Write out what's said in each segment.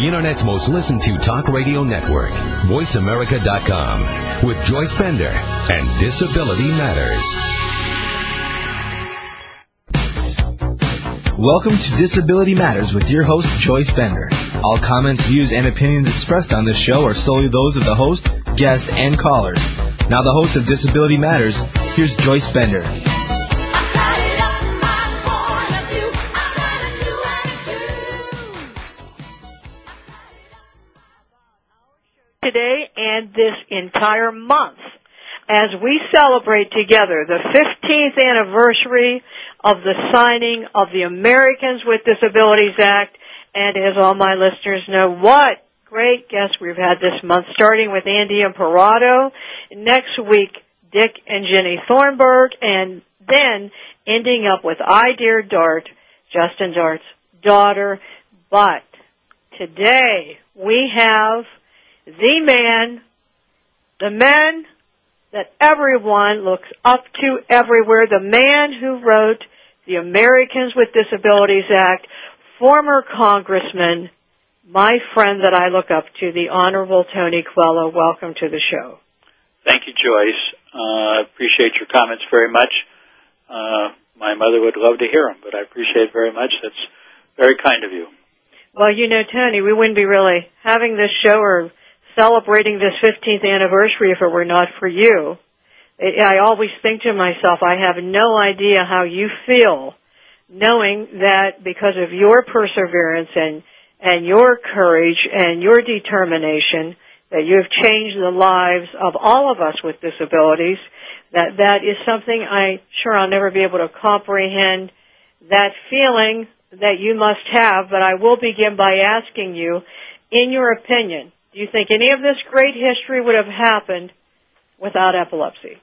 the Internet's most listened to talk radio network, VoiceAmerica.com, with Joyce Bender and Disability Matters. Welcome to Disability Matters with your host, Joyce Bender. All comments, views, and opinions expressed on this show are solely those of the host, guest, and callers. Now, the host of Disability Matters, here's Joyce Bender. This entire month as we celebrate together the 15th anniversary of the signing of the Americans with Disabilities Act. And as all my listeners know, what great guests we've had this month, starting with Andy Imparato. Next week, Dick and Ginny Thornburgh, and then ending up with I Dare Dart, Justin Dart's daughter. But today we have the man, the man that everyone looks up to everywhere, the man who wrote the Americans with Disabilities Act, former congressman, my friend that I look up to, the Honorable Tony Coelho. Welcome to the show. Thank you, Joyce. I uh, appreciate your comments very much. Uh, my mother would love to hear them, but I appreciate it very much. That's very kind of you. Well, you know, Tony, we wouldn't be really having this show or celebrating this 15th anniversary if it were not for you. I always think to myself, I have no idea how you feel knowing that because of your perseverance and, and your courage and your determination that you have changed the lives of all of us with disabilities, that that is something I sure I'll never be able to comprehend that feeling that you must have, but I will begin by asking you, in your opinion, do you think any of this great history would have happened without epilepsy?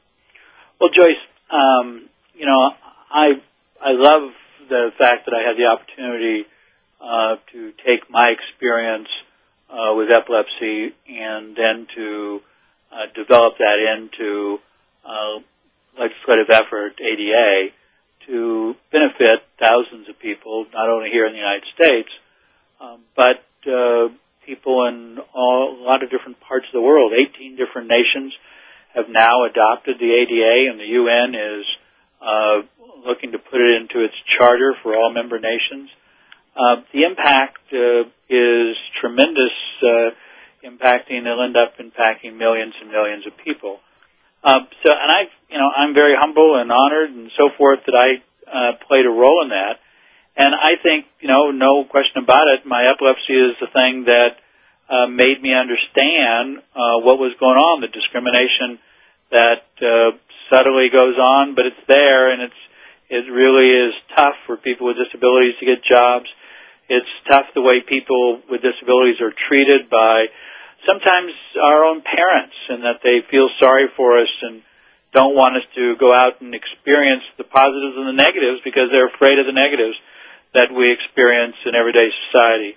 Well, Joyce, um, you know, I I love the fact that I had the opportunity uh, to take my experience uh, with epilepsy and then to uh, develop that into uh, legislative effort, ADA, to benefit thousands of people, not only here in the United States, um, but uh, people in all, a lot of different parts of the world. 18 different nations have now adopted the ADA, and the UN is uh, looking to put it into its charter for all member nations. Uh, the impact uh, is tremendous, uh, impacting. It'll end up impacting millions and millions of people. Uh, so, and I, you know, I'm very humble and honored and so forth that I uh, played a role in that. And I think, you know, no question about it, my epilepsy is the thing that uh, made me understand uh, what was going on, the discrimination that uh, subtly goes on, but it's there, and it's it really is tough for people with disabilities to get jobs. It's tough the way people with disabilities are treated by sometimes our own parents, and that they feel sorry for us and don't want us to go out and experience the positives and the negatives because they're afraid of the negatives that we experience in everyday society.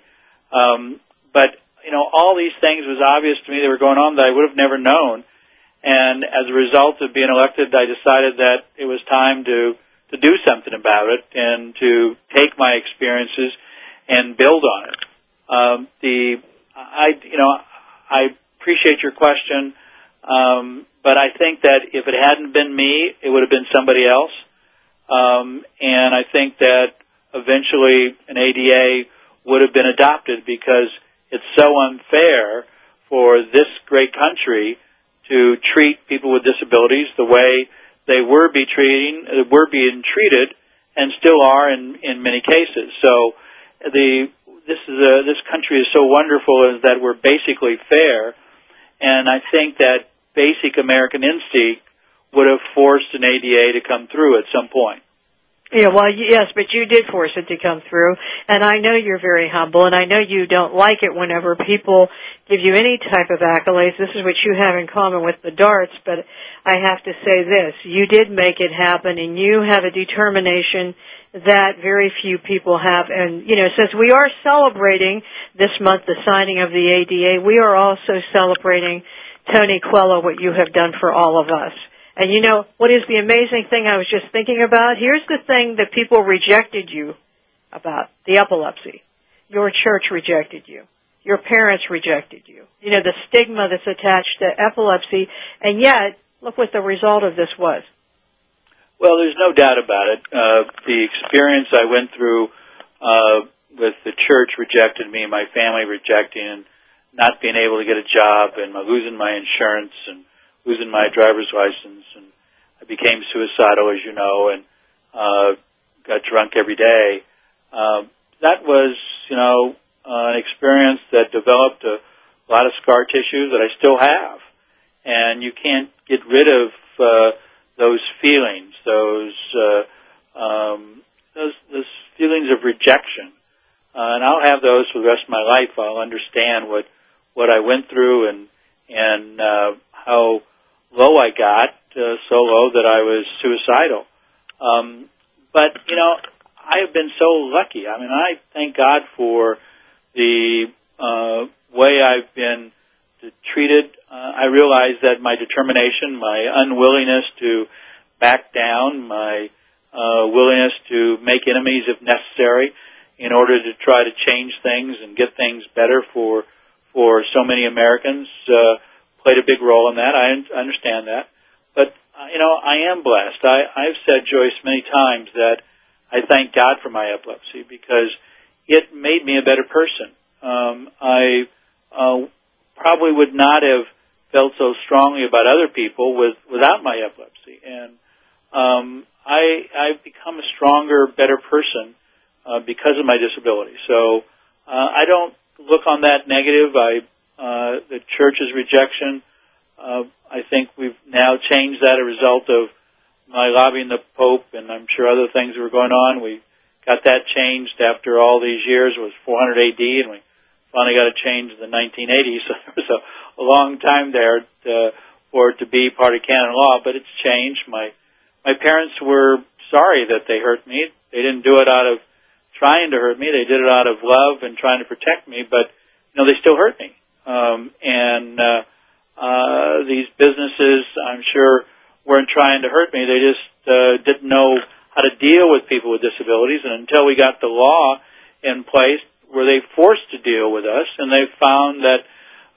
Um, but you know, all these things was obvious to me that were going on that I would have never known. And as a result of being elected, I decided that it was time to to do something about it and to take my experiences and build on it. Um, the I you know I appreciate your question, um, but I think that if it hadn't been me, it would have been somebody else. Um, and I think that eventually an ADA would have been adopted because it's so unfair for this great country to treat people with disabilities the way they were be treating were being treated and still are in in many cases. So the this is a, this country is so wonderful is that we're basically fair, and I think that basic American instinct would have forced an ADA to come through at some point. Yeah, well, yes, but you did force it to come through, and I know you're very humble, and I know you don't like it whenever people give you any type of accolades. This is what you have in common with the Darts, but I have to say this. You did make it happen, and you have a determination that very few people have. And, you know, since we are celebrating this month the signing of the ADA, we are also celebrating Tony Coelho, what you have done for all of us. And you know, what is the amazing thing I was just thinking about? Here's the thing that people rejected you about, the epilepsy. Your church rejected you. your parents rejected you. You know, the stigma that's attached to epilepsy, and yet, look what the result of this was. Well, there's no doubt about it. Uh, the experience I went through uh, with the church rejected me, my family rejecting, and not being able to get a job, and losing my insurance, and losing my driver's license, and I became suicidal, as you know, and uh, got drunk every day. Uh, that was, you know, an experience that developed a lot of scar tissue that I still have, and you can't get rid of uh, those feelings, those uh, um, those those feelings of rejection, uh, and I'll have those for the rest of my life. I'll understand what what I went through and and uh, how low I got, uh, so low that I was suicidal. Um, but you know, I have been so lucky. I mean, I thank God for the uh, way I've been treated. Uh, I realize that my determination, my unwillingness to back down, my uh, willingness to make enemies if necessary, in order to try to change things and get things better for for so many Americans, uh, played a big role in that. I understand that, but uh, you know, I am blessed. I, I've said Joyce many times that I thank God for my epilepsy because it made me a better person. Um, I uh, probably would not have felt so strongly about other people with without my epilepsy, and um, I I've become a stronger, better person uh, because of my disability. So uh, I don't look on that negative. I uh, the church's rejection. Uh, I think we've now changed that as a result of my lobbying the Pope, and I'm sure other things were going on. We got that changed after all these years. It was 400 AD, and we finally got it changed in the 1980s. So there was a, a long time there to, for it to be part of canon law, but it's changed. My my parents were sorry that they hurt me. They didn't do it out of trying to hurt me. They did it out of love and trying to protect me, but you know they still hurt me. Um, and uh, uh, these businesses, I'm sure weren't trying to hurt me. They just uh, didn't know how to deal with people with disabilities. And until we got the law in place, were they forced to deal with us? And they found that,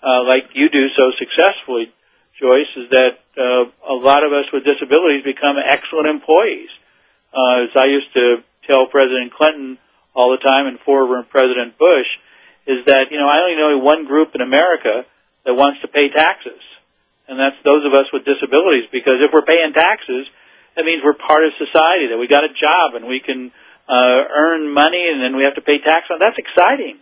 uh, like you do so successfully, Joyce, is that uh, a lot of us with disabilities become excellent employees. Uh, as I used to tell President Clinton all the time and former President Bush, is that you know I only know one group in America that wants to pay taxes, and that's those of us with disabilities. Because if we're paying taxes, that means we're part of society, that we got a job and we can uh, earn money, and then we have to pay tax on. That's exciting.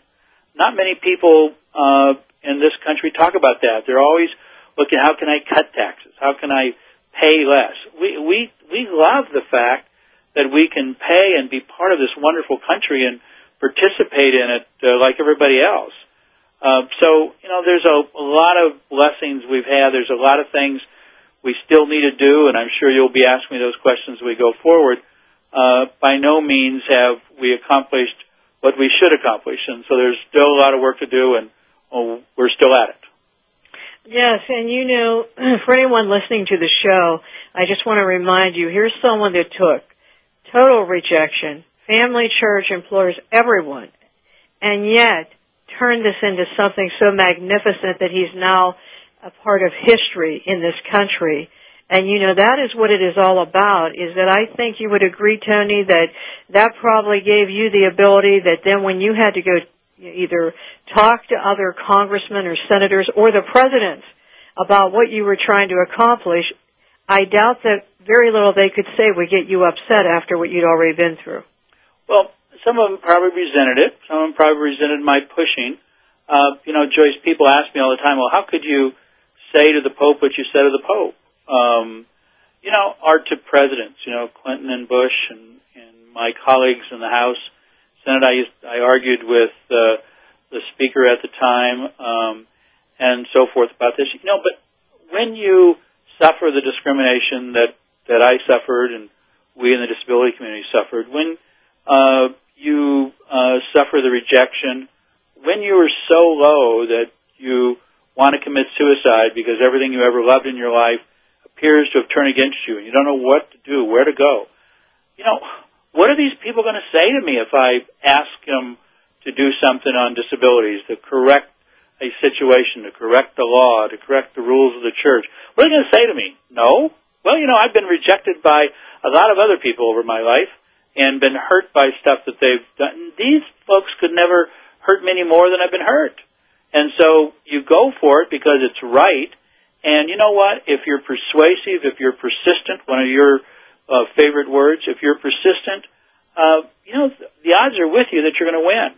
Not many people uh, in this country talk about that. They're always looking, how can I cut taxes? How can I pay less? We we we love the fact that we can pay and be part of this wonderful country and participate in it uh, like everybody else. Uh, so, you know, there's a, a lot of blessings we've had. There's a lot of things we still need to do, and I'm sure you'll be asking me those questions as we go forward. Uh, by no means have we accomplished what we should accomplish, and so there's still a lot of work to do, and oh, we're still at it. Yes, and you know, for anyone listening to the show, I just want to remind you, here's someone that took total rejection, family, church, employers, everyone, and yet turned this into something so magnificent that he's now a part of history in this country. And you know, that is what it is all about, is that I think you would agree, Tony, that that probably gave you the ability that then when you had to go either talk to other congressmen or senators or the presidents about what you were trying to accomplish, I doubt that very little they could say would get you upset after what you'd already been through. Well, some of them probably resented it. Some of them probably resented my pushing. Uh, you know, Joyce, people ask me all the time, well, how could you say to the Pope what you said to the Pope? Um, you know, our to presidents, you know, Clinton and Bush and, and my colleagues in the House, Senate, I, used, I argued with uh, the Speaker at the time um, and so forth about this. You know, but when you suffer the discrimination that, that I suffered and we in the disability community suffered, when uh, you uh, suffer the rejection, when you are so low that you want to commit suicide because everything you ever loved in your life appears to have turned against you and you don't know what to do, where to go. You know, what are these people going to say to me if I ask them to do something on disabilities, to correct a situation, to correct the law, to correct the rules of the church, what are they going to say to me? No? Well, you know, I've been rejected by a lot of other people over my life and been hurt by stuff that they've done. These folks could never hurt me any more than I've been hurt. And so you go for it because it's right. And you know what? If you're persuasive, if you're persistent, one of your uh, favorite words, if you're persistent, uh, you know, the odds are with you that you're going to win.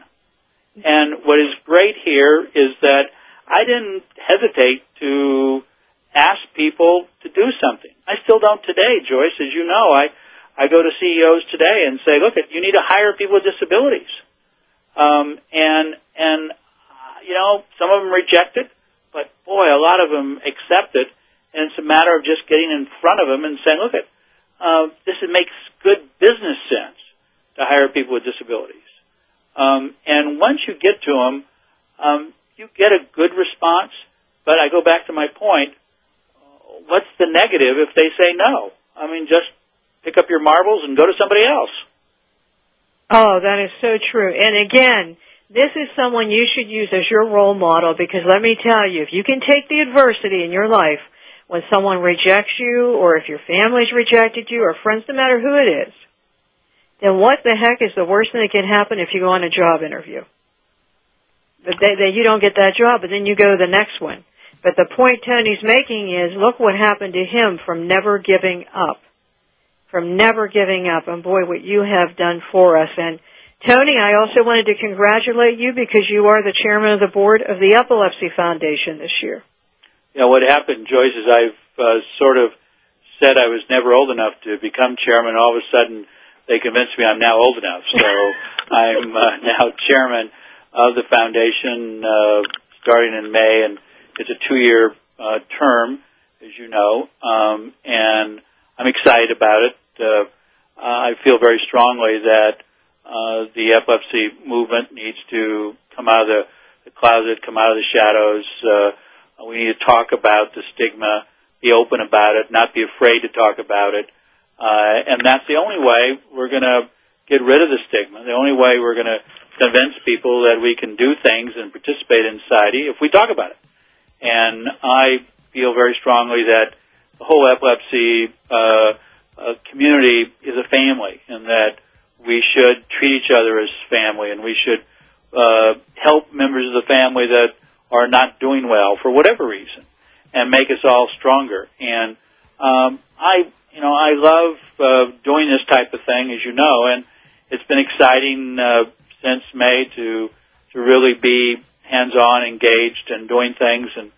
And what is great here is that I didn't hesitate to ask people to do something. I still don't today, Joyce. As you know, I I go to CEOs today and say, look, you need to hire people with disabilities. Um, and and uh, you know, some of them reject it, but boy, a lot of them accept it. And it's a matter of just getting in front of them and saying, look, at uh, this makes good business sense to hire people with disabilities. Um, and once you get to them, um, you get a good response. But I go back to my point. What's the negative if they say no? I mean, just pick up your marbles and go to somebody else. Oh, that is so true. And again, this is someone you should use as your role model because let me tell you, if you can take the adversity in your life when someone rejects you or if your family's rejected you or friends, no matter who it is, then what the heck is the worst thing that can happen if you go on a job interview? That, they, you don't get that job, but then you go to the next one. But the point Tony's making is, look what happened to him from never giving up. From never giving up. And boy, what you have done for us. And Tony, I also wanted to congratulate you because you are the chairman of the board of the Epilepsy Foundation this year. Yeah, what happened, Joyce, is I've uh, sort of said I was never old enough to become chairman. All of a sudden, they convinced me I'm now old enough. So I'm uh, now chairman of the foundation uh, starting in May, and it's a two-year uh, term, as you know, um, and I'm excited about it. Uh, I feel very strongly that uh, the epilepsy movement needs to come out of the, the closet, come out of the shadows. Uh, we need to talk about the stigma, be open about it, not be afraid to talk about it. Uh, and that's the only way we're going to get rid of the stigma. The only way we're going to convince people that we can do things and participate in society if we talk about it. And I feel very strongly that the whole epilepsy uh, uh, community is a family, and that we should treat each other as family, and we should uh, help members of the family that are not doing well for whatever reason, and make us all stronger. And um, I you know, I love uh, doing this type of thing, as you know, and it's been exciting uh, since May to to really be hands-on, engaged, and doing things. And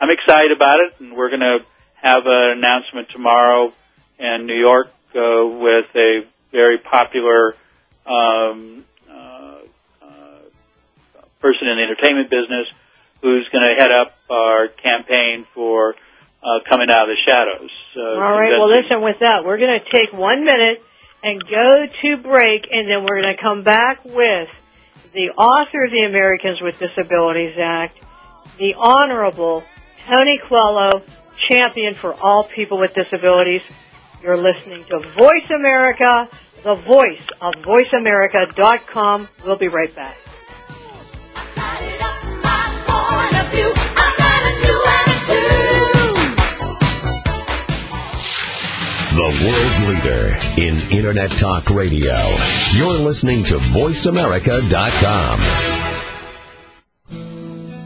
I'm excited about it. And we're going to have an announcement tomorrow in New York uh, with a very popular um, uh, uh, person in the entertainment business who's going to head up our campaign for uh, coming out of the shadows. All right. Well, listen. With that, we're going to take one minute and go to break, and then we're going to come back with the author of the Americans with Disabilities Act, the Honorable Tony Coelho, champion for all people with disabilities. You're listening to Voice America, the voice of VoiceAmerica.com. We'll be right back. The world leader in Internet Talk Radio. You're listening to VoiceAmerica.com.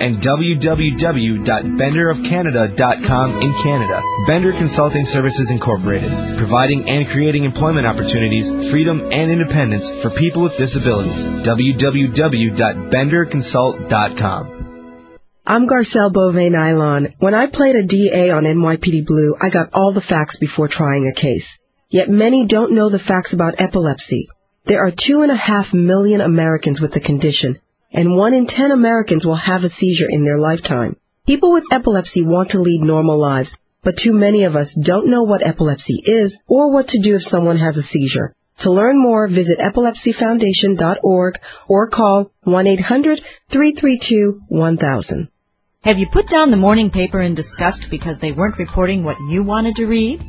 and www.benderofcanada.com in Canada. Bender Consulting Services Incorporated, providing and creating employment opportunities, freedom, and independence for people with disabilities. www.benderconsult.com. I'm Garcelle Beauvais Nilon. When I played a DA on NYPD Blue, I got all the facts before trying a case. Yet many don't know the facts about epilepsy. There are two and a half million Americans with the condition, and one in ten Americans will have a seizure in their lifetime. People with epilepsy want to lead normal lives, but too many of us don't know what epilepsy is or what to do if someone has a seizure. To learn more, visit epilepsyfoundation.org or call 1-800-332-1000. Have you put down the morning paper in disgust because they weren't reporting what you wanted to read?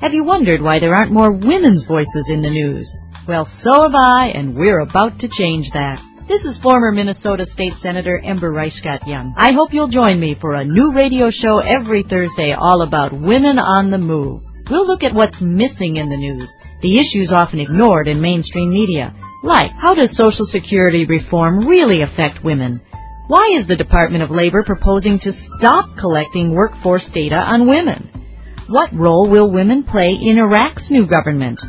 Have you wondered why there aren't more women's voices in the news? Well, so have I, and we're about to change that. This is former Minnesota State Senator Ember Reichgott Junge. I hope you'll join me for a new radio show every Thursday all about women on the move. We'll look at what's missing in the news, the issues often ignored in mainstream media, like how does Social Security reform really affect women? Why is the Department of Labor proposing to stop collecting workforce data on women? What role will women play in Iraq's new government?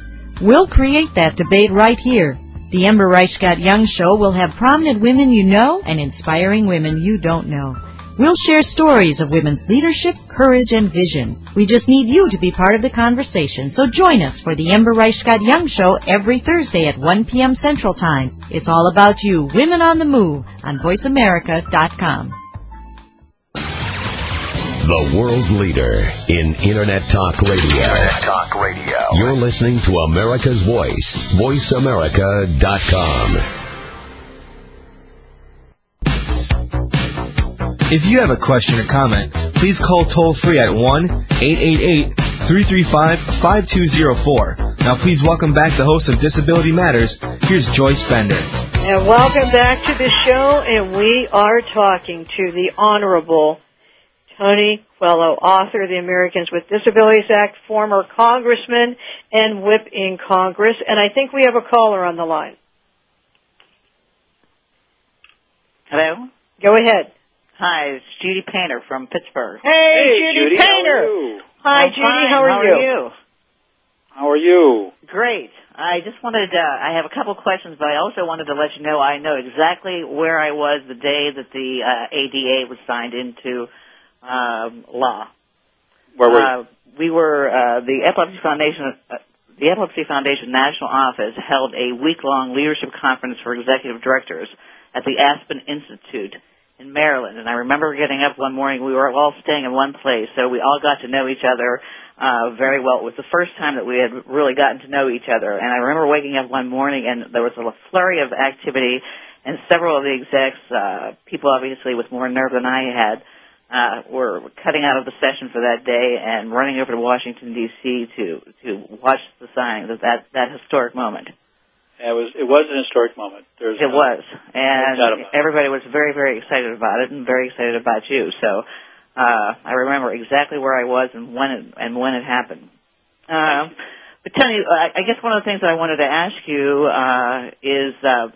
We'll create that debate right here. The Ember Reichgott Junge Show will have prominent women you know and inspiring women you don't know. We'll share stories of women's leadership, courage, and vision. We just need you to be part of the conversation, so join us for the Ember Reichgott Junge Show every Thursday at 1 p.m. Central Time. It's all about you, Women on the Move, on VoiceAmerica.com. The world leader in Internet Talk Radio. Internet Talk Radio. You're listening to America's Voice. VoiceAmerica.com. If you have a question or comment, please call toll free at 1 888 335 5204. Now, please welcome back the host of Disability Matters. Here's Joyce Bender. And welcome back to the show, and we are talking to the Honorable Tony Coelho, author of the Americans with Disabilities Act, former congressman and whip in Congress. And I think we have a caller on the line. Hello? Go ahead. Hi, it's Judy Painter from Pittsburgh. Hey, Hey, Judy, Judy, how Painter. are you? Hi, I'm Judy. fine. How are How you? are you? How are you? Great. I just wanted to, I have a couple questions, but I also wanted to let you know I know exactly where I was the day that the uh, ADA was signed into um, law. Where were? Uh, we were, uh, the Epilepsy Foundation, uh, the Epilepsy Foundation National Office held a week-long leadership conference for executive directors at the Aspen Institute in Maryland. And I remember getting up one morning, we were all staying in one place, so we all got to know each other uh, very well. It was the first time that we had really gotten to know each other. And I remember waking up one morning and there was a flurry of activity and several of the execs, uh, people obviously with more nerve than I had, uh, were cutting out of the session for that day and running over to Washington D.C. to to watch the signing of that that historic moment. It was it was an historic moment. There's It no- was, and everybody was very very excited about it and very excited about you. So uh, I remember exactly where I was and when it and when it happened. Um, but tell me, I, I guess one of the things that I wanted to ask you uh, is. Uh,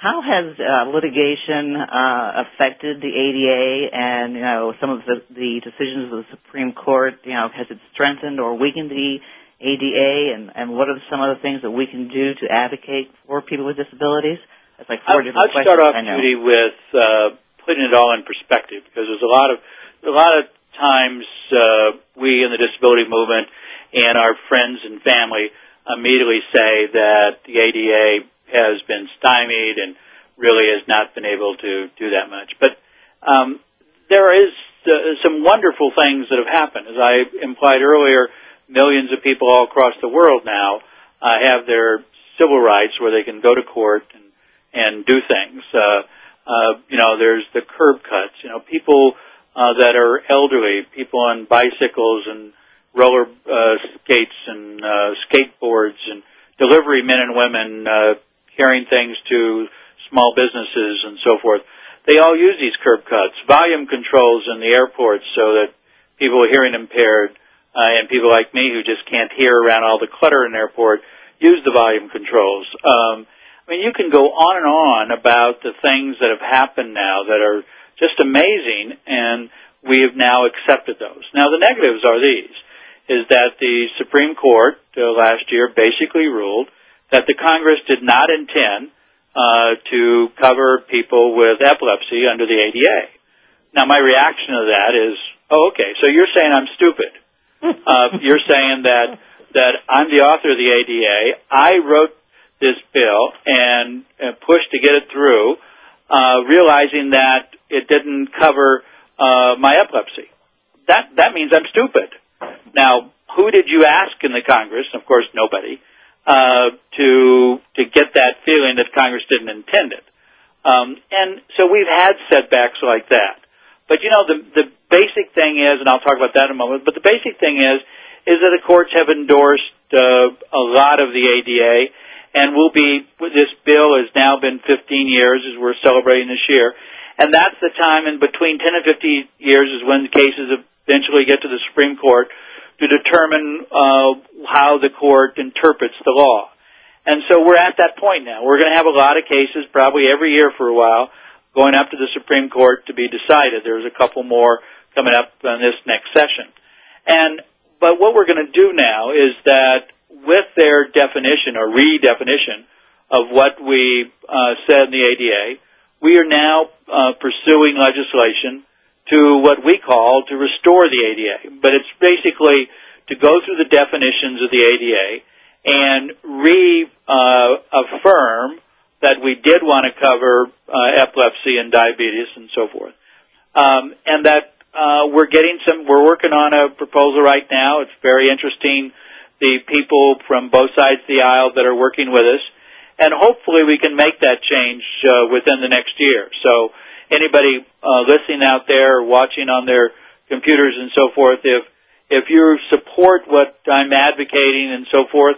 how has uh, litigation uh, affected the ADA and you know some of the, the decisions of the Supreme Court? You know, has it strengthened or weakened the ADA, and, and what are some of the things that we can do to advocate for people with disabilities? That's like four I'd, different I'd questions. start off, Judy, with uh, putting it all in perspective because there's a lot of a lot of times uh, we in the disability movement and our friends and family immediately say that the ADA has been stymied and really has not been able to do that much. But um, there is uh, some wonderful things that have happened. As I implied earlier, millions of people all across the world now uh, have their civil rights where they can go to court and, and do things. Uh, uh, you know, there's the curb cuts. You know, people uh, that are elderly, people on bicycles and roller uh, skates and uh, skateboards and delivery men and women uh, carrying things to small businesses and so forth. They all use these curb cuts, volume controls in the airports so that people hearing impaired uh, and people like me who just can't hear around all the clutter in the airport use the volume controls. Um, I I mean, you can go on and on about the things that have happened now that are just amazing, and we have now accepted those. Now, the negatives are these: is that the Supreme Court uh, last year basically ruled that the Congress did not intend uh, to cover people with epilepsy under the ADA. Now, my reaction to that is, oh, okay, so you're saying I'm stupid. uh, you're saying that that I'm the author of the ADA. I wrote this bill and, and pushed to get it through, uh, realizing that it didn't cover uh, my epilepsy. That that means I'm stupid. Now, who did you ask in the Congress? Of course, nobody. Uh, to to get that feeling that Congress didn't intend it. Um, and so we've had setbacks like that. But you know, the the basic thing is, and I'll talk about that in a moment. But the basic thing is, is that the courts have endorsed uh, a lot of the ADA, and will be. This bill has now been 15 years as we're celebrating this year, and that's the time in between 10 and 15 years is when cases eventually get to the Supreme Court to determine uh, how the court interprets the law. And so we're at that point now. We're going to have a lot of cases, probably every year for a while, going up to the Supreme Court to be decided. There's a couple more coming up in this next session. And but what we're going to do now is that with their definition or redefinition of what we uh, said in the ADA, we are now uh, pursuing legislation to what we call to restore the ADA. But it's basically to go through the definitions of the ADA and reaffirm uh, that we did want to cover uh, epilepsy and diabetes and so forth. Um, and that uh, we're getting some, we're working on a proposal right now. It's very interesting. The people from both sides of the aisle that are working with us. And hopefully we can make that change uh, within the next year. So anybody uh, listening out there watching on their computers and so forth, if if you support what I'm advocating and so forth,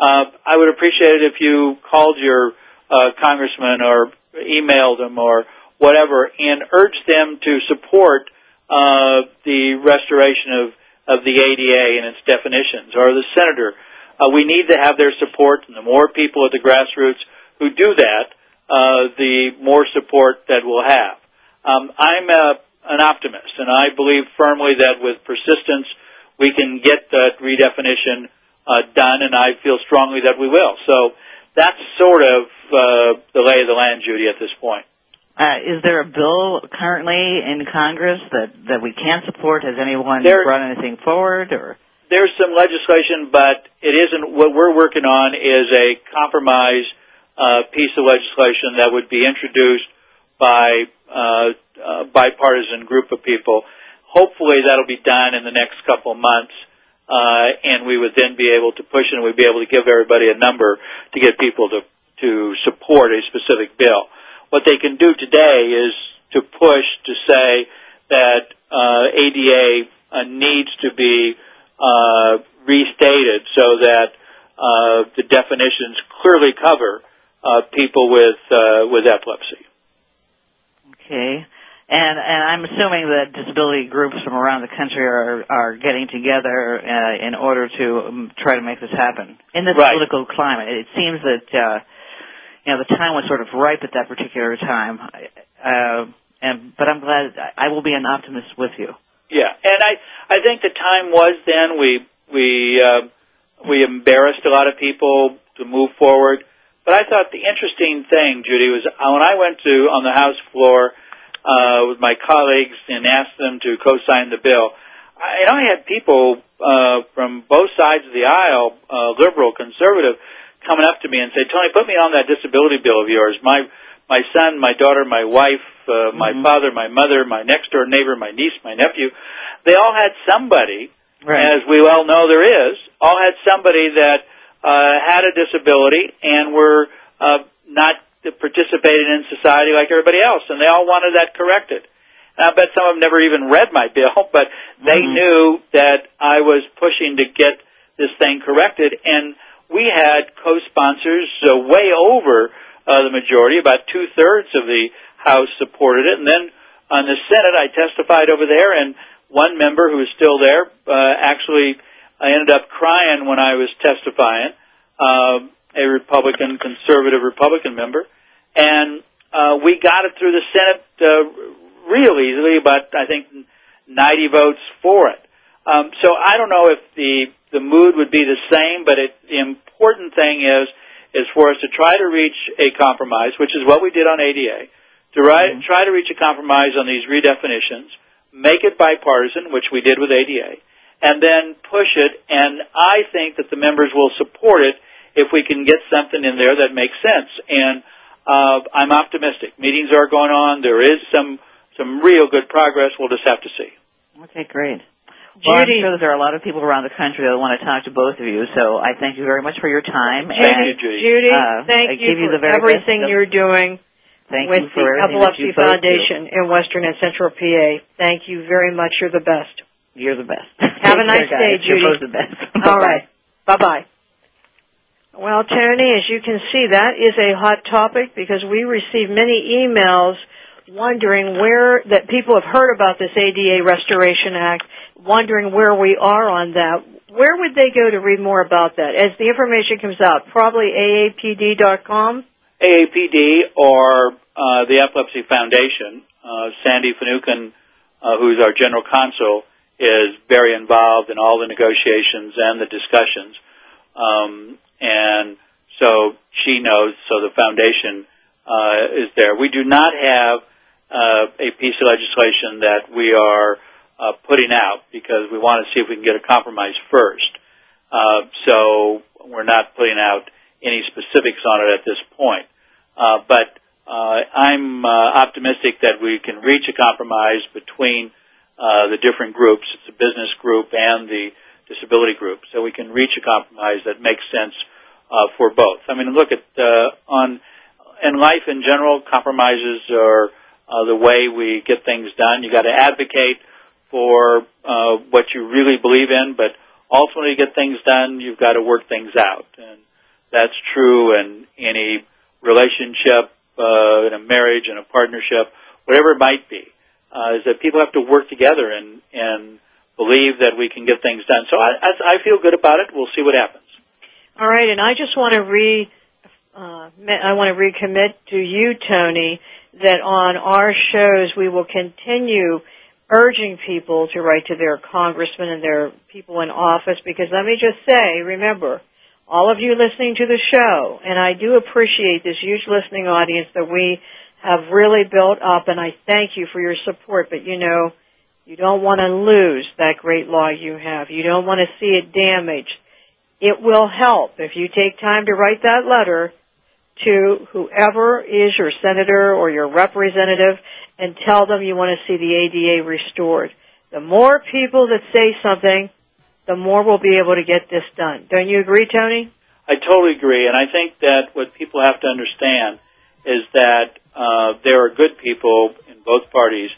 uh, I would appreciate it if you called your uh, congressman or emailed them or whatever and urge them to support uh, the restoration of of the ADA and its definitions, or the senator. Uh, we need to have their support, and the more people at the grassroots who do that, the more support that we'll have. Um, I'm a, an optimist, and I believe firmly that with persistence, we can get that redefinition uh, done, and I feel strongly that we will. So that's sort of uh, the lay of the land, Judy, at this point. Uh, is there a bill currently in Congress that, that we can support? Has anyone there, brought anything forward, or there's some legislation, but it isn't. What we're working on is a compromise uh, piece of legislation that would be introduced by uh, a bipartisan group of people. Hopefully, that'll be done in the next couple months, uh, and we would then be able to push it, and we'd be able to give everybody a number to get people to to support a specific bill. What they can do today is to push to say that uh, ADA uh, needs to be uh, restated so that uh, the definitions clearly cover uh, people with uh, with epilepsy. Okay. And, and I'm assuming that disability groups from around the country are are getting together uh, in order to um, try to make this happen in this right. political climate. It seems that uh, you know the time was sort of ripe at that particular time. Uh, and but I'm glad I will be an optimist with you. Yeah, and I I think the time was then we we uh, we embarrassed a lot of people to move forward. But I thought the interesting thing, Judy, was uh, when I went to on the House floor uh, with my colleagues and asked them to co-sign the bill. I, and I had people uh, from both sides of the aisle, uh, liberal, conservative, coming up to me and say, "Tony, put me on that disability bill of yours. My my son, my daughter, my wife, uh, my Mhm. father, my mother, my next door neighbor, my niece, my nephew, they all had somebody, Right. as we well know there is, all had somebody that had a disability and were uh, not participating in society like everybody else, and they all wanted that corrected. And I bet some of them never even read my bill, but they Mhm. knew that I was pushing to get this thing corrected, and we had co-sponsors uh, way over uh, the majority. About two thirds of the House supported it, and then on the Senate, I testified over there, and one member who is still there uh, actually I ended up crying when I was testifying. Um, a Republican, conservative Republican member, and uh, we got it through the Senate uh, real easily, but I think 90 votes for it. Um, so I don't know if the the mood would be the same, but it, the important thing is is for us to try to reach a compromise, which is what we did on ADA, to mm-hmm. try to reach a compromise on these redefinitions, make it bipartisan, which we did with ADA, and then push it. And I think that the members will support it if we can get something in there that makes sense. And uh, I'm optimistic. Meetings are going on. There is some some real good progress. We'll just have to see. Okay, great. Well, Judy, I'm sure that there are a lot of people around the country that want to talk to both of you. So I thank you very much for your time. Thank and, you, Judy. Judy, uh, thank you, you for everything you're doing thank with the Epilepsy Foundation in Western and Central PA. Thank you very much. You're the best. You're the best. Have a nice day, Judy. You're both the best. All right. Bye bye. Well, Tony, as you can see, that is a hot topic because we receive many emails wondering where that people have heard about this ADA Restoration Act, wondering where we are on that. Where would they go to read more about that? As the information comes out, probably AAPD.com. AAPD or uh, the Epilepsy Foundation. Uh, Sandy Finucane, uh, who's our general counsel, is very involved in all the negotiations and the discussions. Um, and so she knows. So the foundation uh, is there. We do not have uh, a piece of legislation that we are uh, putting out because we want to see if we can get a compromise first. Uh, so we're not putting out any specifics on it at this point. Uh, but uh, I'm optimistic that we can reach a compromise between uh, the different groups. A business group and the disability group. So we can reach a compromise that makes sense uh, for both. I mean, look at uh, on in life in general, compromises are uh, the way we get things done. You got to advocate for uh, what you really believe in, but ultimately, to get things done, you've got to work things out, and that's true in any relationship, uh, in a marriage, in a partnership, whatever it might be. Uh, is that people have to work together and and believe that we can get things done. So I, I, I feel good about it. We'll see what happens. All right, and I just want to re, uh, I want to recommit to you, Tony, that on our shows we will continue urging people to write to their congressmen and their people in office because let me just say, remember, all of you listening to the show, and I do appreciate this huge listening audience that we have really built up, and I thank you for your support, but you know, you don't want to lose that great law you have. You don't want to see it damaged. It will help if you take time to write that letter to whoever is your senator or your representative and tell them you want to see the ADA restored. The more people that say something, the more we'll be able to get this done. Don't you agree, Tony? I totally agree, and I think that what people have to understand is that uh, there are good people in both parties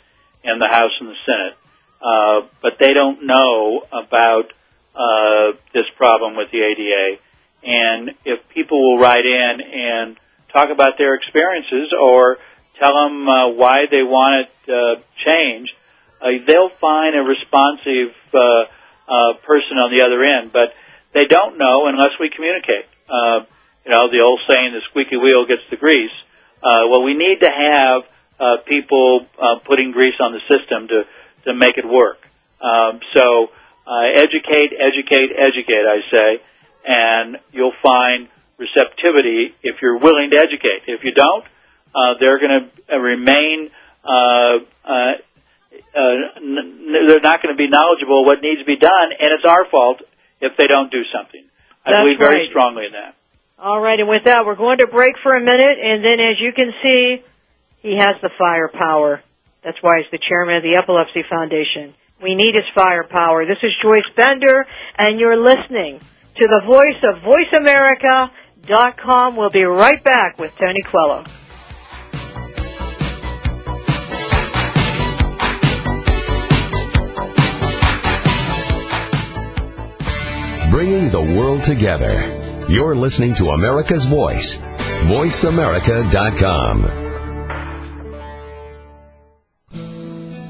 in the House and the Senate. Uh, but they don't know about uh, this problem with the ADA. And if people will write in and talk about their experiences or tell them uh, why they want it uh, changed, uh, they'll find a responsive uh, uh, person on the other end. But they don't know unless we communicate. Uh, you know, the old saying, the squeaky wheel gets the grease. Uh, well, we need to have uh, people uh, putting grease on the system to to make it work. Um, so uh, educate, educate, educate. I say, and you'll find receptivity if you're willing to educate. If you don't, uh, they're going to uh, remain. Uh, uh, uh, n- they're not going to be knowledgeable what needs to be done, and it's our fault if they don't do something. I That's believe very right. strongly in that. All right, and with that, we're going to break for a minute, and then as you can see, he has the firepower. That's why he's the chairman of the Epilepsy Foundation. We need his firepower. This is Joyce Bender, and you're listening to the voice of VoiceAmerica.com. We'll be right back with Tony Coelho. Bringing the world together. You're listening to America's Voice. VoiceAmerica.com.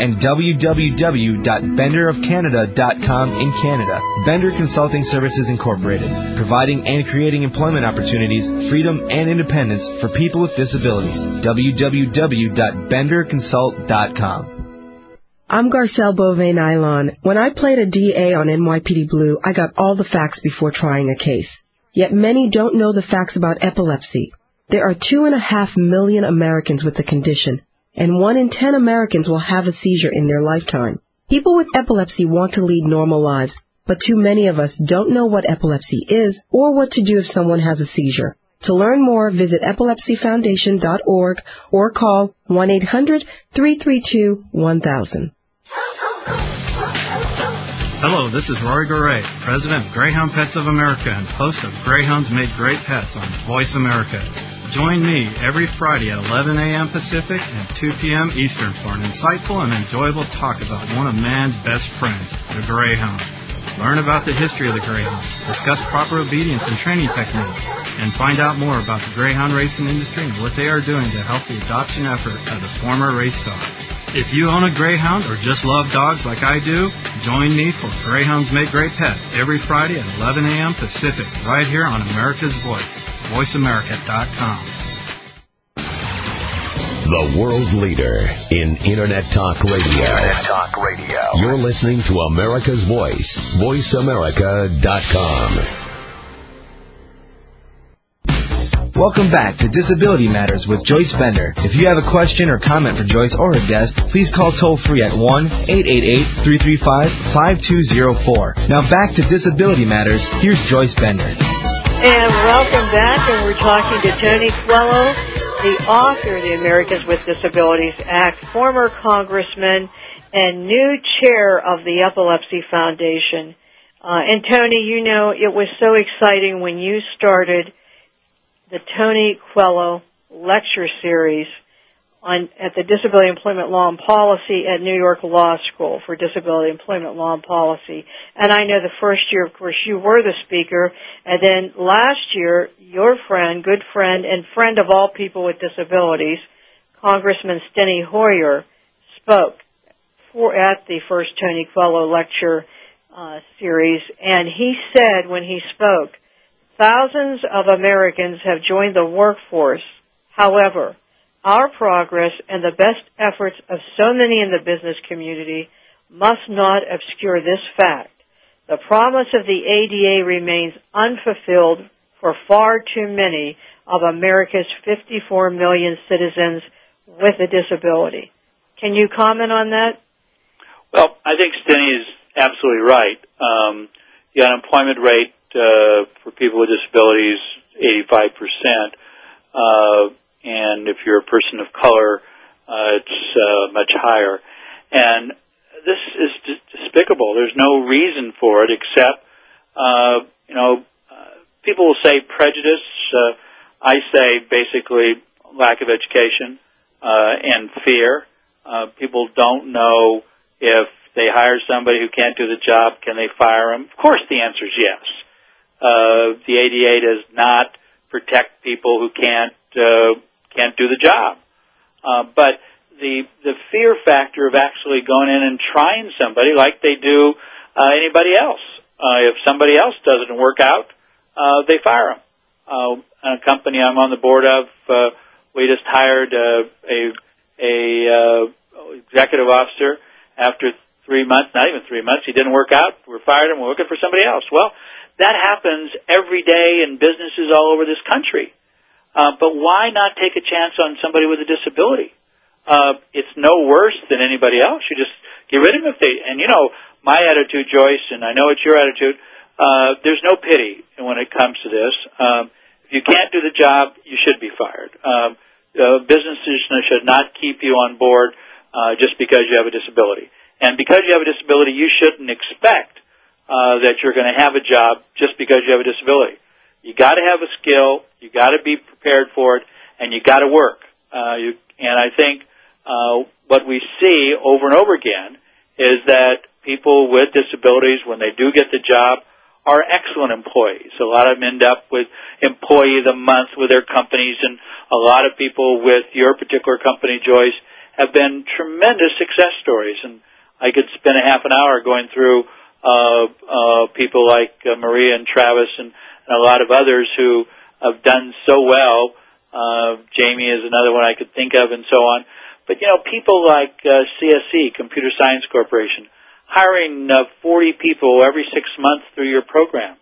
and www.benderofcanada.com in Canada. Bender Consulting Services Incorporated, providing and creating employment opportunities, freedom, and independence for people with disabilities. www.benderconsult.com. I'm Garcelle Beauvais Nilon. When I played a DA on NYPD Blue, I got all the facts before trying a case. Yet many don't know the facts about epilepsy. There are two and a half million Americans with the condition, and one in ten Americans will have a seizure in their lifetime. People with epilepsy want to lead normal lives, but too many of us don't know what epilepsy is or what to do if someone has a seizure. To learn more, visit epilepsyfoundation.org or call 1-800-332-1000. Hello, this is Rory Garay, President of Greyhound Pets of America and host of Greyhounds Make Great Pets on Voice America. Join me every Friday at 11 a.m. Pacific and 2 p.m. Eastern for an insightful and enjoyable talk about one of man's best friends, the Greyhound. Learn about the history of the Greyhound, discuss proper obedience and training techniques, and find out more about the Greyhound racing industry and what they are doing to help the adoption effort of the former race dog. If you own a Greyhound or just love dogs like I do, join me for Greyhounds Make Great Pets every Friday at 11 a.m. Pacific, right here on America's Voice, voiceamerica.com. The world leader in Internet Talk Radio. Internet Talk Radio. You're listening to America's Voice, voiceamerica.com. Welcome back to Disability Matters with Joyce Bender. If you have a question or comment for Joyce or her guest, please call toll free at 1 888 335 5204. Now back to Disability Matters. Here's Joyce Bender. And welcome back, and we're talking to Tony Coelho, the author of the Americans with Disabilities Act, former congressman, and new chair of the Epilepsy Foundation. Uh, and Tony, you know, it was so exciting when you started the Tony Coelho lecture series on at the Disability Employment Law and Policy at New York Law School for Disability Employment Law and Policy. And I know the first year, of course, you were the speaker, and then last year, your friend, good friend, and friend of all people with disabilities, Congressman Steny Hoyer, spoke for at the first Tony Coelho lecture uh, series, and he said when he spoke Thousands of Americans have joined the workforce. However, our progress and the best efforts of so many in the business community must not obscure this fact. The promise of the ADA remains unfulfilled for far too many of America's 54 million citizens with a disability. Can you comment on that? Well, I think Steny is absolutely right. Um, the unemployment rate uh, for people with disabilities, 85%. Uh, and if you're a person of color, uh, it's uh, much higher. And this is despicable. There's no reason for it except, uh, you know, uh, people will say prejudice. Uh, I say basically lack of education uh, and fear. Uh, people don't know if they hire somebody who can't do the job, can they fire them? Of course, the answer is yes. Uh, the ADA does not protect people who can't uh, can't do the job. Uh, but the the fear factor of actually going in and trying somebody like they do uh, anybody else. Uh, if somebody else doesn't work out, uh, they fire them. Uh, a company I'm on the board of, uh, we just hired uh, a a uh, executive officer after three months, not even three months, he didn't work out. We're fired him. We're looking for somebody else. Well, that happens every day in businesses all over this country. Uh, but why not take a chance on somebody with a disability? uh, it's no worse than anybody else. You just get rid of them if they. And you know, my attitude, Joyce, and I know it's your attitude. Uh, there's no pity when it comes to this. Um, if you can't do the job, you should be fired. Um, uh, businesses should not keep you on board uh, just because you have a disability. And because you have a disability, you shouldn't expect uh, that you're going to have a job just because you have a disability. You got to have a skill, you got to be prepared for it, and you got to work. Uh, you, and I think uh, what we see over and over again is that people with disabilities, when they do get the job, are excellent employees. A lot of them end up with employee of the month with their companies, and a lot of people with your particular company, Joyce, have been tremendous success stories. And I could spend a half an hour going through uh, uh, people like uh, Maria and Travis and, and a lot of others who have done so well. Uh, Jamie is another one I could think of, and so on. But you know, people like uh, CSC, Computer Science Corporation, hiring uh, 40 people every six months through your program.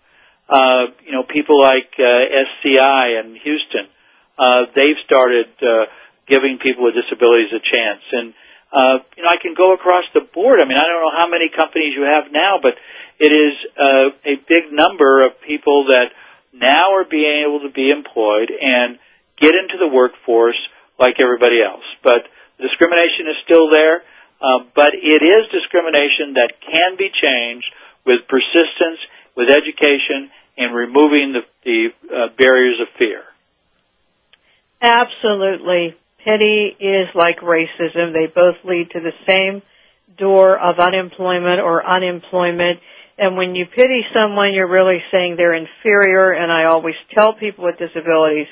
Uh, you know, people like uh, SCI in Houston, uh, they've started uh, giving people with disabilities a chance. And uh, you know, I can go across the board. I mean, I don't know how many companies you have now, but it is uh, a big number of people that now are being able to be employed and get into the workforce like everybody else. But discrimination is still there, uh, but it is discrimination that can be changed with persistence, with education, and removing the, the uh, barriers of fear. Absolutely. Pity is like racism. They both lead to the same door of unemployment or unemployment. And when you pity someone, you're really saying they're inferior. And I always tell people with disabilities,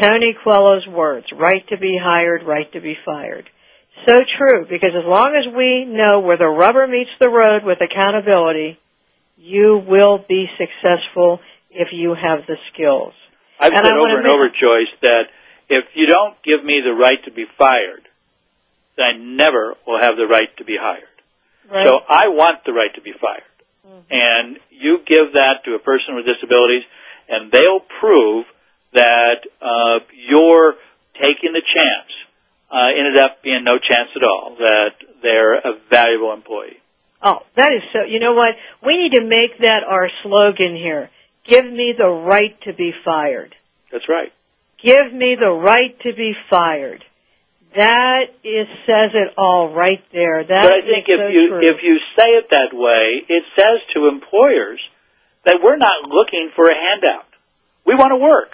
Tony Coelho's words, right to be hired, right to be fired. So true, because as long as we know where the rubber meets the road with accountability, you will be successful if you have the skills. I've and said over and over, Joyce, that if you don't give me the right to be fired, then I never will have the right to be hired. Right. So I want the right to be fired. Mm-hmm. And you give that to a person with disabilities, and they'll prove that uh, you're taking the chance. Uh, ended up being no chance at all. That they're a valuable employee. Oh, that is so. You know what? We need to make that our slogan here. Give me the right to be fired. That's right. Give me the right to be fired. That is says it all right there. That but I think if so you true. if you say it that way, it says to employers that we're not looking for a handout. We want to work.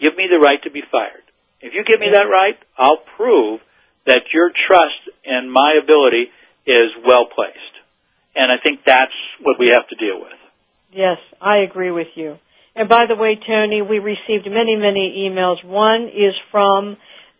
Give me the right to be fired. If you give me that right, I'll prove that your trust in my ability is well placed. And I think that's what we have to deal with. Yes, I agree with you. And by the way, Tony, we received many, many emails. One is from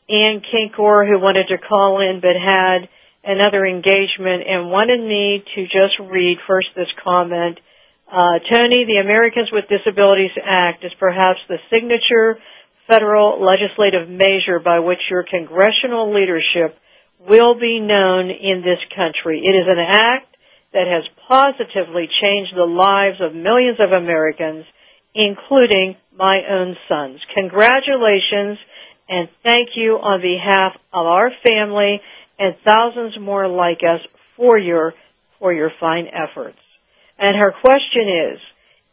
Ann Kinkor who wanted to call in but had another engagement and wanted me to just read first this comment. Uh, Tony, the Americans with Disabilities Act is perhaps the signature federal legislative measure by which your congressional leadership will be known in this country. It is an act that has positively changed the lives of millions of Americans including my own sons. Congratulations and thank you on behalf of our family and thousands more like us for your, for your fine efforts. And her question is,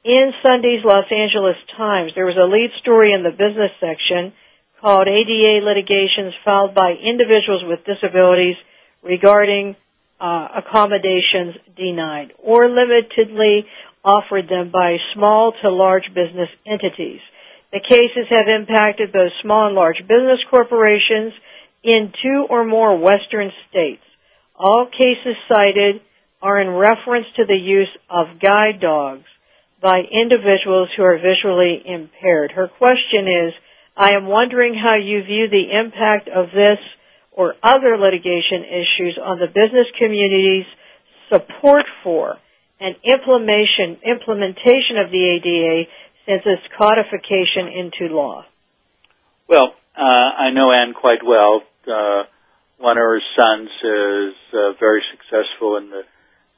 in Sunday's Los Angeles Times, there was a lead story in the business section called ADA litigations filed by individuals with disabilities regarding uh, accommodations denied or limitedly offered them by small to large business entities. The cases have impacted both small and large business corporations in two or more western states. All cases cited are in reference to the use of guide dogs by individuals who are visually impaired. Her question is, I am wondering how you view the impact of this or other litigation issues on the business community's support for and implementation, implementation of the ADA since its codification into law? Well, uh, I know Anne quite well. Uh, one of her sons is uh, very successful in the,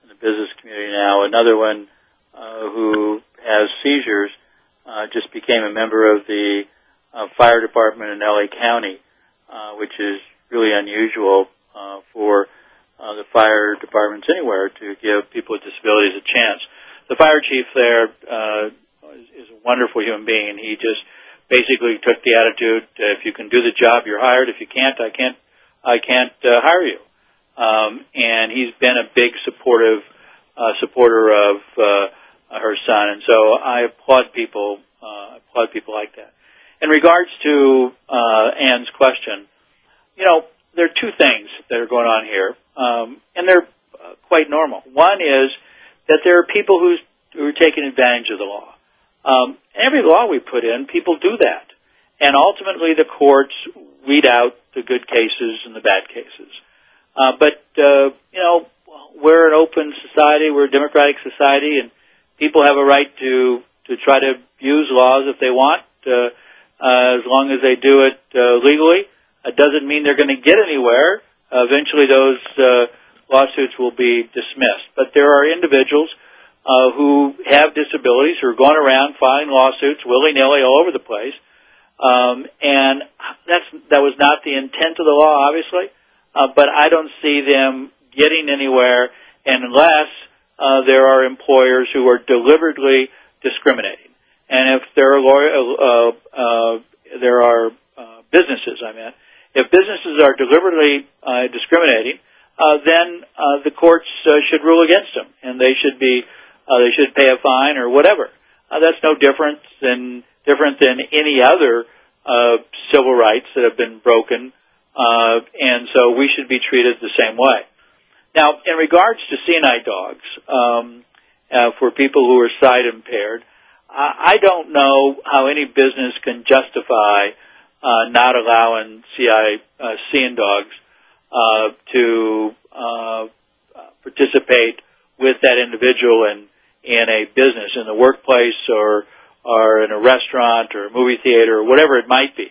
in the business community now. Another one uh, who has seizures uh, just became a member of the uh, fire department in LA County, uh, which is really unusual uh, for uh, the fire departments anywhere to give people with disabilities a chance. The fire chief there uh, is a wonderful human being. He just basically took the attitude: uh, if you can do the job, you're hired. If you can't, I can't, I can't uh, hire you. Um, and he's been a big supportive uh, supporter of uh, her son, and so I applaud people. Uh, applaud people like that. In regards to uh, Ann's question, you know, there are two things that are going on here, um, and they're uh, quite normal. One is that there are people who's, who are taking advantage of the law. Um, every law we put in, people do that, and ultimately the courts weed out the good cases and the bad cases. Uh, but uh, you know, we're an open society, we're a democratic society, and people have a right to to try to use laws if they want, uh, uh, as long as they do it uh, legally. It doesn't mean they're going to get anywhere. Uh, eventually, those uh, lawsuits will be dismissed. But there are individuals uh, who have disabilities who are going around filing lawsuits willy nilly all over the place, um, and that's that was not the intent of the law, obviously. Uh, but I don't see them getting anywhere unless uh, there are employers who are deliberately discriminating. And if there are lawyer, uh, uh, there are uh, businesses, I mean, if businesses are deliberately uh, discriminating, uh, then uh, the courts should rule against them, and they should be uh, they should pay a fine or whatever. Uh, that's no different than different than any other uh, civil rights that have been broken, uh, and so we should be treated the same way. Now, in regards to seeing eye dogs, um, uh, for people who are sight impaired, I don't know how any business can justify uh, not allowing CI uh, seeing dogs uh, to uh, participate with that individual in in a business, in the workplace, or or in a restaurant or a movie theater or whatever it might be.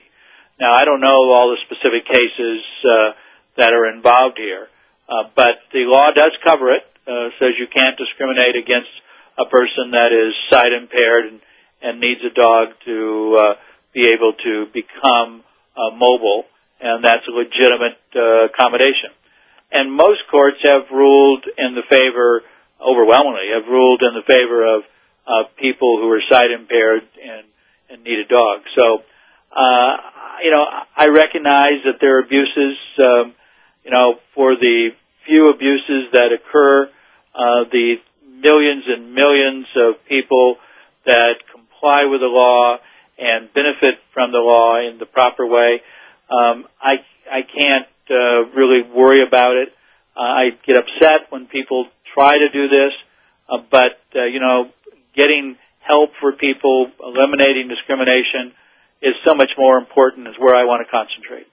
Now, I don't know all the specific cases uh, that are involved here, uh, but the law does cover it. Uh, says you can't discriminate against a person that is sight impaired and, and needs a dog to uh, be able to become uh, mobile, and that's a legitimate uh, accommodation. And most courts have ruled in the favor, overwhelmingly, have ruled in the favor of uh, people who are sight impaired and, and need a dog. So, uh, you know, I recognize that there are abuses. Um, you know, for the few abuses that occur, uh, the millions and millions of people that comply with the law and benefit from the law in the proper way, um, I I can't uh, really worry about it. Uh, I get upset when people try to do this, uh, but uh, you know, getting help for people, eliminating discrimination, is so much more important. Is where I want to concentrate.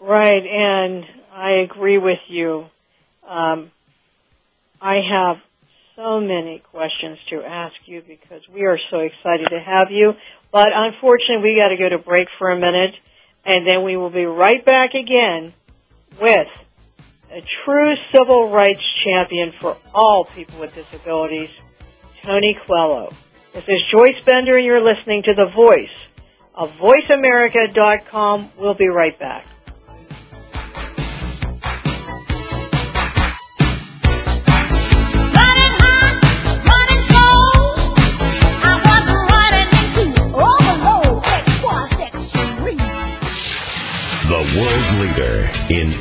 Right, and I agree with you. Um, I have so many questions to ask you because we are so excited to have you. But unfortunately, we got to go to break for a minute, and then we will be right back again with a true civil rights champion for all people with disabilities, Tony Coelho. This is Joyce Bender, and you're listening to The Voice of VoiceAmerica.com. We'll be right back.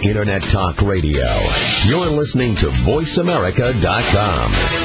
Internet Talk Radio. You're listening to VoiceAmerica.com.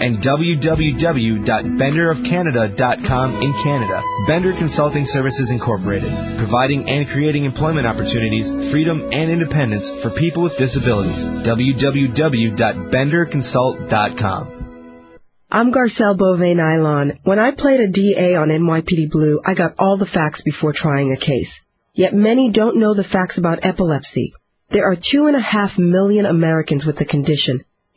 and www.benderofcanada.com in Canada. Bender Consulting Services Incorporated, providing and creating employment opportunities, freedom, and independence for people with disabilities. www.benderconsult.com. I'm Garcelle Beauvais Nilon. When I played a DA on NYPD Blue, I got all the facts before trying a case. Yet many don't know the facts about epilepsy. There are two and a half million Americans with the condition,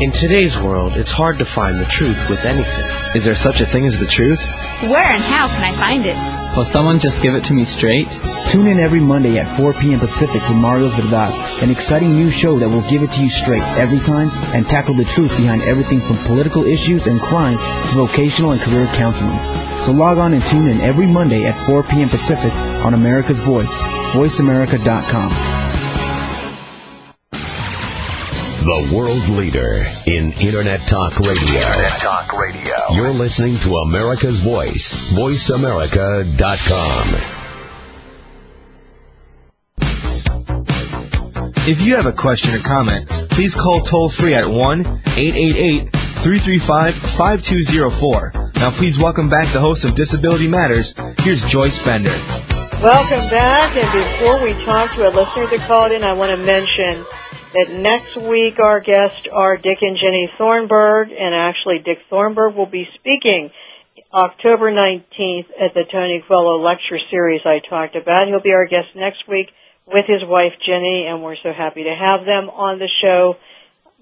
In today's world, it's hard to find the truth with anything. Is there such a thing as the truth? Where and how can I find it? Will someone just give it to me straight? Tune in every Monday at 4 p.m. Pacific with Mario's Verdad, an exciting new show that will give it to you straight every time and tackle the truth behind everything from political issues and crime to vocational and career counseling. So log on and tune in every Monday at 4 p.m. Pacific on America's Voice, voiceamerica.com. The world leader in Internet Talk Radio. Internet Talk Radio. You're listening to America's Voice, voiceamerica.com. If you have a question or comment, please call toll free at 1-888-335-5204. Now please welcome back the host of Disability Matters. Here's Joyce Bender. Welcome back, and before we talk to a listener that called in, I want to mention that next week our guests are Dick and Ginny Thornburgh, and actually Dick Thornburgh will be speaking October 19th at the Tony Coelho Lecture Series I talked about. He'll be our guest next week with his wife Ginny, and we're so happy to have them on the show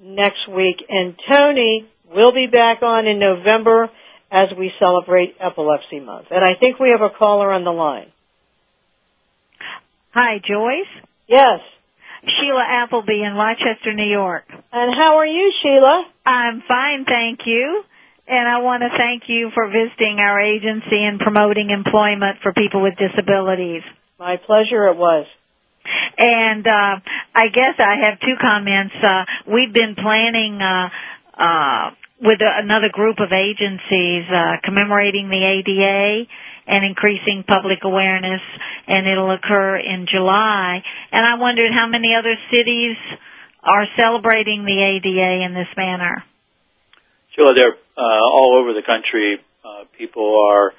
next week. And Tony will be back on in November as we celebrate Epilepsy Month. And I think we have a caller on the line. Hi, Joyce. Yes. Sheila Appleby in Rochester, New York. And how are you, Sheila? I'm fine, thank you. And I want to thank you for visiting our agency and promoting employment for people with disabilities. My pleasure, it was. And uh, I guess I have two comments. Uh, we've been planning uh, uh, with another group of agencies uh, commemorating the ADA and increasing public awareness, and it'll occur in July. And I wondered how many other cities are celebrating the ADA in this manner. Sure, they're uh, all over the country. Uh, people are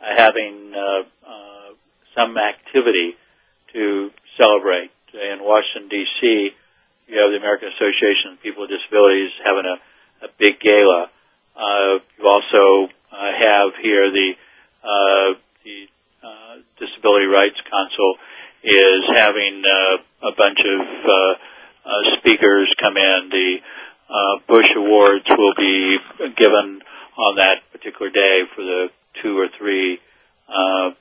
having uh, uh, some activity to celebrate. In Washington D.C., you have the American Association of People with Disabilities having a, a big gala. Uh, you also uh, have here the uh, the uh, Disability Rights Council is having uh, a bunch of uh, uh, speakers come in. The uh, Bush Awards will be given on that particular day for the two or three uh,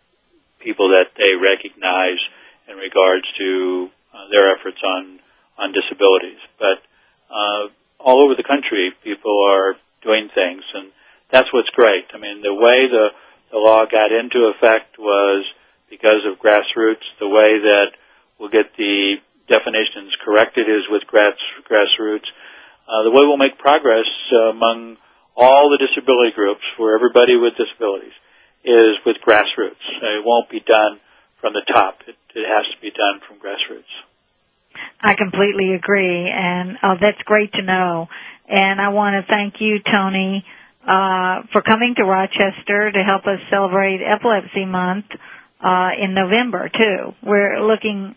people that they recognize in regards to uh, their efforts on on disabilities. But uh, all over the country, people are doing things, and that's what's great. I mean, the way the the law got into effect was because of grassroots. The way that we'll get the definitions corrected is with grass, grassroots. Uh, the way we'll make progress among all the disability groups for everybody with disabilities is with grassroots. It won't be done from the top. It, it has to be done from grassroots. I completely agree, and uh, that's great to know. And I want to thank you, Tony, uh, for coming to Rochester to help us celebrate Epilepsy Month uh, in November too. We're looking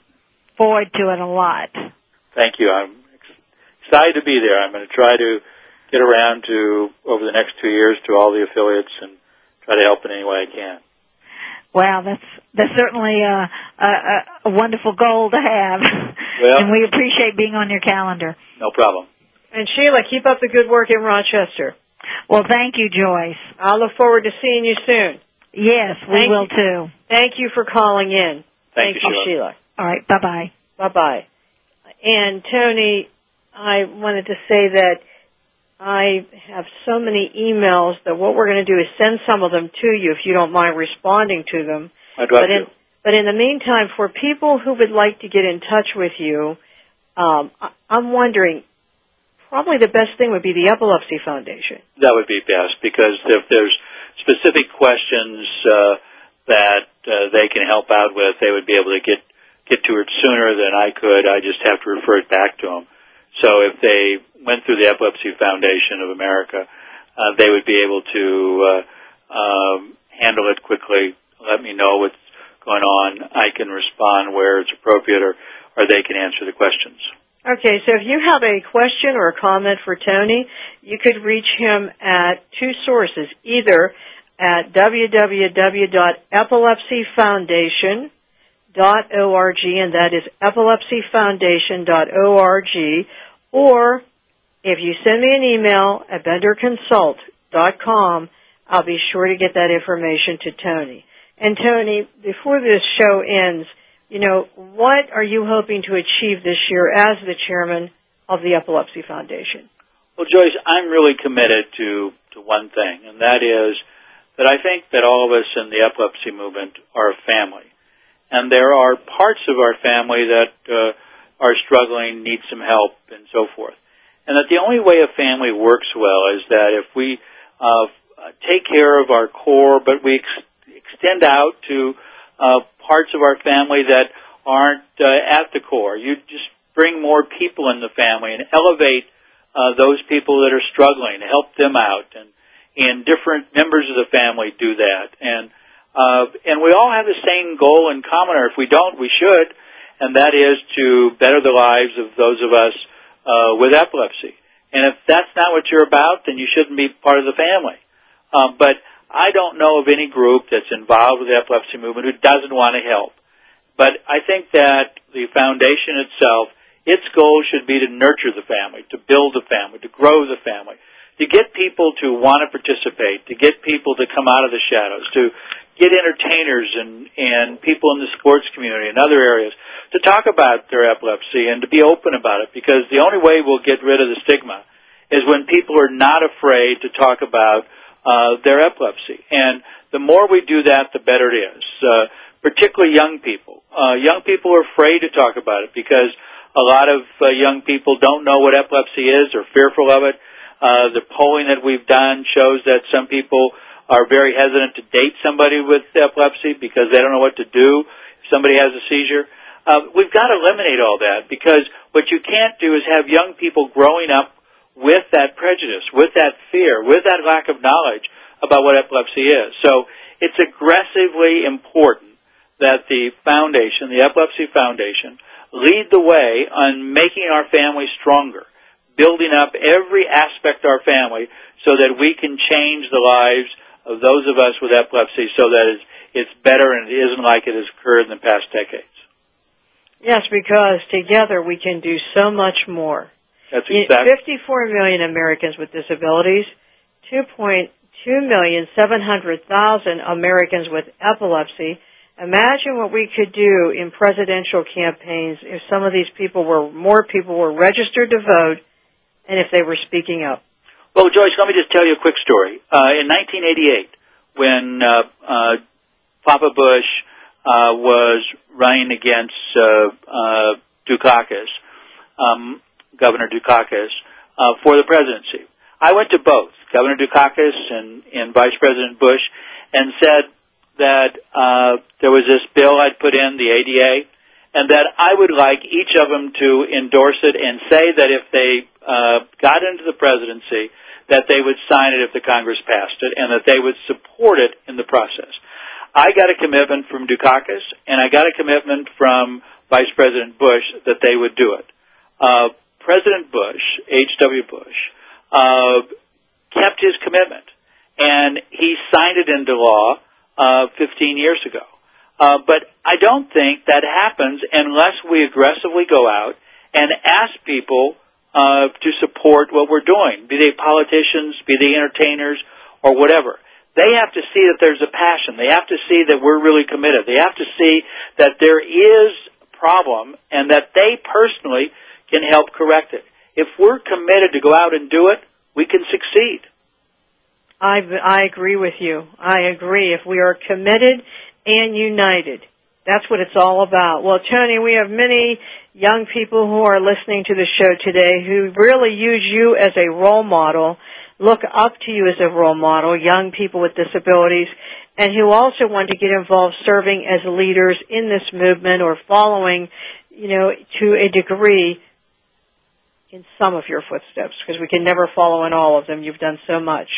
forward to it a lot. Thank you. I'm excited to be there. I'm going to try to get around to over the next two years to all the affiliates and try to help in any way I can. Wow, that's that's certainly a, a, a wonderful goal to have, well, and we appreciate being on your calendar. No problem. And Sheila, keep up the good work in Rochester. Well, thank you, Joyce. I'll look forward to seeing you soon. Yes, we Thank will you. too. Thank you for calling in. Thank you, Sheila. Sheila. All right, bye bye. Bye bye. And Tony, I wanted to say that I have so many emails that what we're going to do is send some of them to you if you don't mind responding to them. I'd love but in, to. But in the meantime, for people who would like to get in touch with you, um, I'm wondering, probably the best thing would be the Epilepsy Foundation. That would be best because if there's specific questions uh, that uh, they can help out with, they would be able to get get to it sooner than I could. I just have to refer it back to them. So if they went through the Epilepsy Foundation of America, uh, they would be able to uh, um, handle it quickly. Let me know what's going on. I can respond where it's appropriate, or or they can answer the questions. Okay, so if you have a question or a comment for Tony, you could reach him at two sources, either at www.epilepsyfoundation.org, and that is epilepsyfoundation.org, or if you send me an email at benderconsult.com, I'll be sure to get that information to Tony. And Tony, before this show ends, you know, what are you hoping to achieve this year as the chairman of the Epilepsy Foundation? Well, Joyce, I'm really committed to, to one thing, and that is that I think that all of us in the epilepsy movement are a family. And there are parts of our family that uh, are struggling, need some help, and so forth. And that the only way a family works well is that if we uh, take care of our core, but we ex- extend out to uh, parts of our family that aren't uh, at the core. You just bring more people in the family and elevate uh, those people that are struggling, help them out, and and different members of the family do that. And uh, and we all have the same goal in common, or if we don't, we should, and that is to better the lives of those of us uh, with epilepsy. And if that's not what you're about, then you shouldn't be part of the family. Um, but I don't know of any group that's involved with the epilepsy movement who doesn't want to help. But I think that the foundation itself, its goal should be to nurture the family, to build the family, to grow the family, to get people to want to participate, to get people to come out of the shadows, to get entertainers and, and people in the sports community and other areas to talk about their epilepsy and to be open about it because the only way we'll get rid of the stigma is when people are not afraid to talk about uh, their epilepsy. And the more we do that, the better it is. Uh, particularly young people. Uh, young people are afraid to talk about it because a lot of uh, young people don't know what epilepsy is or fearful of it. Uh, the polling that we've done shows that some people are very hesitant to date somebody with epilepsy because they don't know what to do if somebody has a seizure. Uh, we've got to eliminate all that because what you can't do is have young people growing up with that prejudice, with that fear, with that lack of knowledge about what epilepsy is. So it's aggressively important that the foundation, the Epilepsy Foundation, lead the way on making our family stronger, building up every aspect of our family so that we can change the lives of those of us with epilepsy so that it's, it's better and it isn't like it has occurred in the past decades. Yes, because together we can do so much more. That's exactly. 54 million Americans with disabilities, 2.2 million 700,000 Americans with epilepsy. Imagine what we could do in presidential campaigns if some of these people were, more people were registered to vote and if they were speaking up. Well, Joyce, let me just tell you a quick story. Uh, in 1988, when uh, uh, Papa Bush uh, was running against uh, uh, Dukakis, um, Governor Dukakis, uh, for the presidency. I went to both Governor Dukakis and, and Vice President Bush and said that uh, there was this bill I'd put in, the ADA, and that I would like each of them to endorse it and say that if they uh, got into the presidency, that they would sign it if the Congress passed it, and that they would support it in the process. I got a commitment from Dukakis, and I got a commitment from Vice President Bush that they would do it. Uh, President Bush, H.W. Bush, uh, kept his commitment, and he signed it into law uh, 15 years ago. Uh, but I don't think that happens unless we aggressively go out and ask people uh, to support what we're doing, be they politicians, be they entertainers, or whatever. They have to see that there's a passion. They have to see that we're really committed. They have to see that there is a problem and that they personally can help correct it. If we're committed to go out and do it, we can succeed. I, I agree with you. I agree. If we are committed and united, that's what it's all about. Well, Tony, we have many young people who are listening to the show today who really use you as a role model, look up to you as a role model, young people with disabilities, and who also want to get involved serving as leaders in this movement or following, you know, to a degree in some of your footsteps because we can never follow in all of them. You've done so much.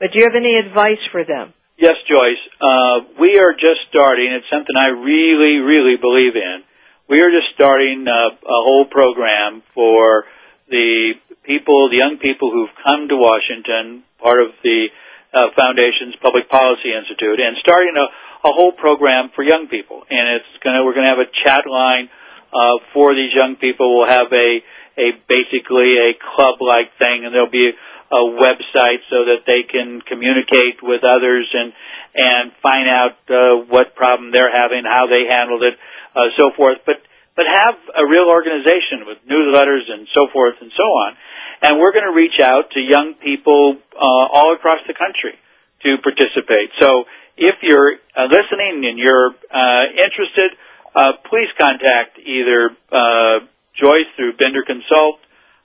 But do you have any advice for them? Yes, Joyce. Uh, we are just starting. It's something I really, really believe in. We are just starting a, a whole program for the people, the young people who've come to Washington, part of the uh, Foundation's Public Policy Institute, and starting a, a whole program for young people. And it's gonna, we're gonna have a chat line uh, for these young people. We'll have a, a basically a club-like thing, and there'll be a website so that they can communicate with others and and find out uh, what problem they're having, how they handled it, uh, so forth. But but have a real organization with newsletters and so forth and so on. And we're going to reach out to young people uh, all across the country to participate. So if you're uh, listening and you're uh, interested, uh, please contact either uh, Joyce through Bender Consult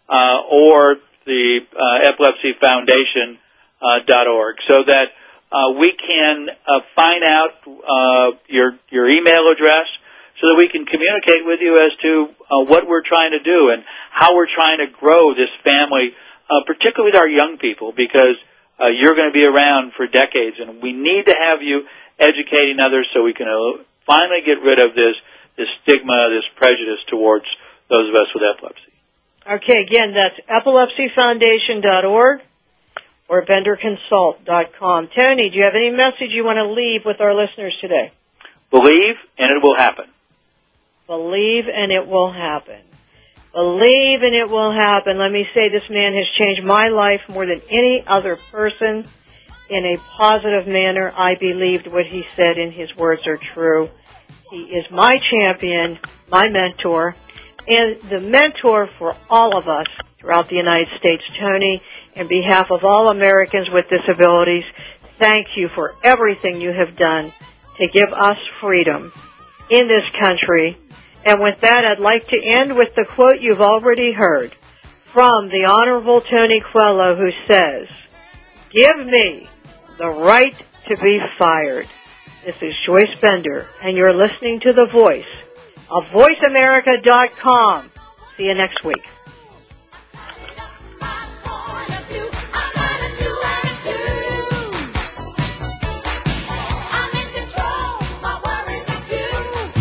uh, or the uh, Epilepsy Foundation uh, dot org, so that uh, we can uh, find out uh, your your email address, so that we can communicate with you as to uh, what we're trying to do and how we're trying to grow this family, uh, particularly with our young people, because uh, you're going to be around for decades, and we need to have you educating others so we can finally get rid of this this stigma, this prejudice towards those of us with epilepsy. Okay, again, that's epilepsyfoundation.org or benderconsult.com. Tony, do you have any message you want to leave with our listeners today? Believe and it will happen. Believe and it will happen. Believe and it will happen. Let me say this man has changed my life more than any other person in a positive manner. I believed what he said and his words are true. He is my champion, my mentor, and the mentor for all of us throughout the United States. Tony, in behalf of all Americans with disabilities, thank you for everything you have done to give us freedom in this country. And with that, I'd like to end with the quote you've already heard from the Honorable Tony Coelho who says, Give me the right to be fired. This is Joyce Bender, and you're listening to The Voice of VoiceAmerica.com. See you next week.